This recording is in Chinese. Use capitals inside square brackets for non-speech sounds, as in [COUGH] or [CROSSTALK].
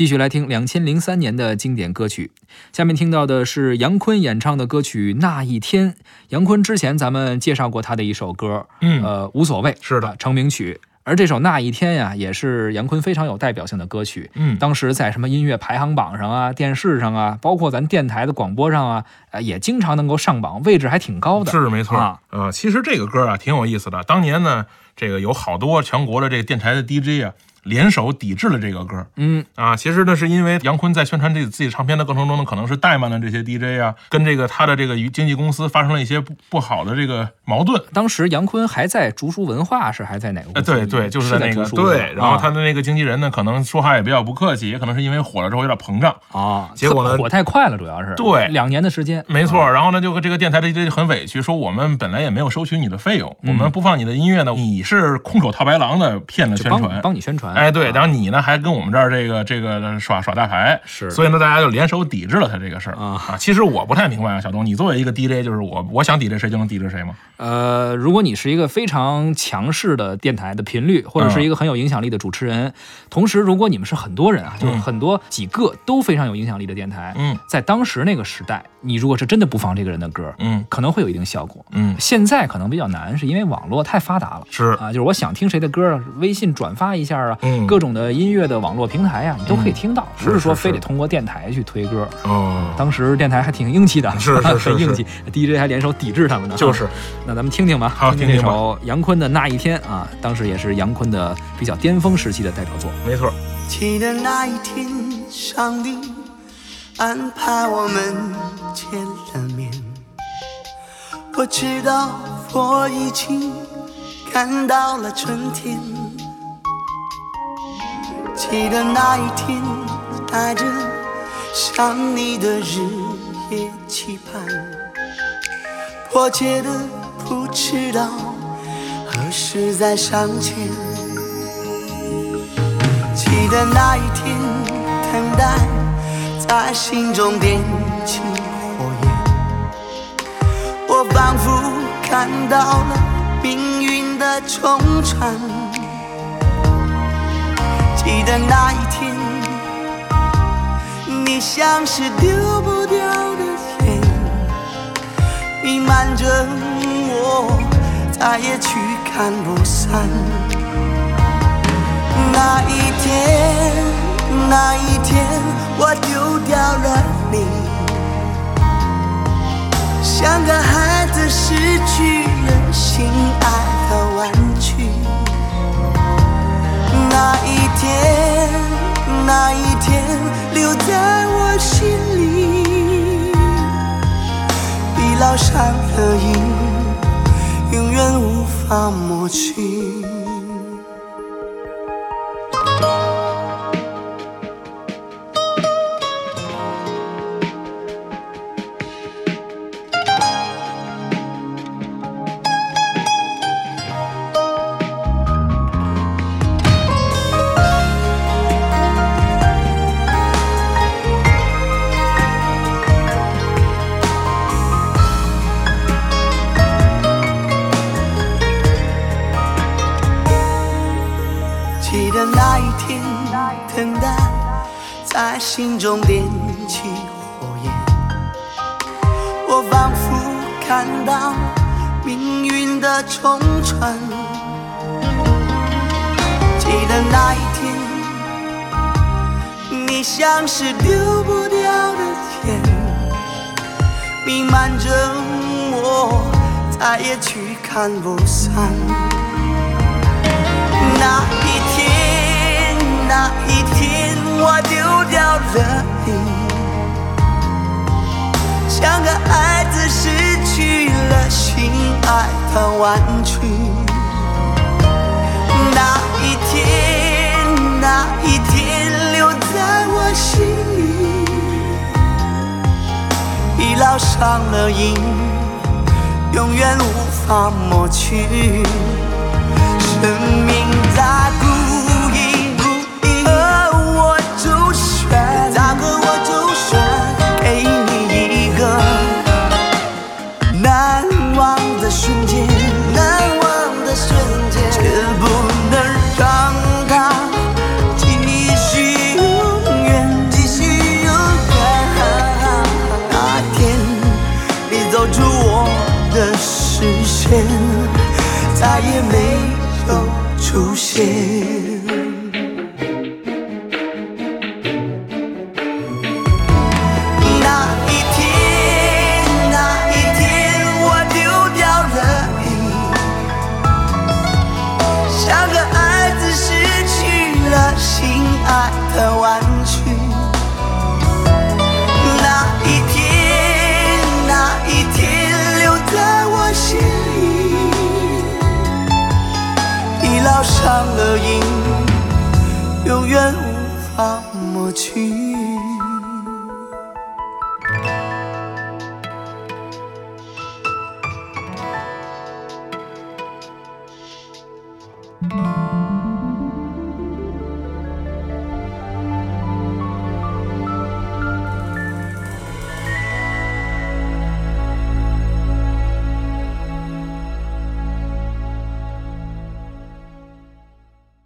继续来听两千零三年的经典歌曲。下面听到的是杨坤演唱的歌曲《那一天》。杨坤之前咱们介绍过他的一首歌，嗯呃，无所谓，是的啊成名曲。而这首《那一天》呀，也是杨坤非常有代表性的歌曲。嗯当时在什么音乐排行榜上啊、电视上啊，包括咱电台的广播上啊，呃，也经常能够上榜，位置还挺高的。是没错。啊呃，其实这个歌啊挺有意思的。当年呢，这个有好多全国的这个电台的 DJ 啊，联手抵制了这个歌。嗯，啊，其实呢，是因为杨坤在宣传这自己唱片的过程中呢，可能是怠慢了这些 DJ 啊，跟这个他的这个经纪公司发生了一些不不好的这个矛盾。当时杨坤还在竹书文化，是还在哪个呃，公司？对对，就是在那个竹书对，然后他啊的那个经纪人呢，可能说话也比较不客气，也可能是因为火了之后有点膨胀。啊，结果呢火太快了，主要是对两年的时间，没错，然后呢，就这个电台的 DJ 就很委屈，说我们本来也没有收取你的费用，我们不放你的音乐呢，你是空手套白狼的骗了宣传，帮你宣传。哎，对，啊然后你呢还跟我们这儿这个这个耍耍大牌，是所以呢大家就联手抵制了他这个事儿啊其实我不太明白啊，小东，你作为一个 DJ，就是我我想抵制谁就能抵制谁吗？呃，如果你是一个非常强势的电台的频率，或者是一个很有影响力的主持人，同时如果你们是很多人啊，就是很多几个都非常有影响力的电台，嗯在当时那个时代，你如果是真的不放这个人的歌，嗯可能会有一定效果。嗯，现在可能比较难，是因为网络太发达了。是啊，就是我想听谁的歌啊，微信转发一下啊，嗯各种的音乐的网络平台呀，你都可以听到，是不是说非得通过电台去推歌。哦，当时电台还挺硬气的，是是是 [LAUGHS] 很硬气，DJ 还联手抵制他们呢。就是，那咱们听听吧，好听这首杨坤的《那一天》啊，当时也是杨坤的比较巅峰时期的代表作。没错，记得那一天，上帝安排我们见了面。我知道我已经看到了春天。记得那一天，带着想你的日夜期盼，迫切的不知道何时再相见。记得那一天，等待在心中点起火焰，我仿佛看到了命运的重传。记得那一天，你像是丢不掉的烟，弥漫着我，再也驱赶不散。那一天，那一天，我丢掉了你，像个孩子失去烙上了印，永远无法抹去。记得那一天，等待在心中点起火焰，我仿佛看到命运的重传。记得那一天，你像是丢不掉的烟，弥漫着我，再也去看不散。那一天，那一天，我丢掉了你，像个孩子失去了心爱的玩具。那一天，那一天，留在我心里，已烙上了印，永远无法抹去。谢。了瘾，永远无法抹去。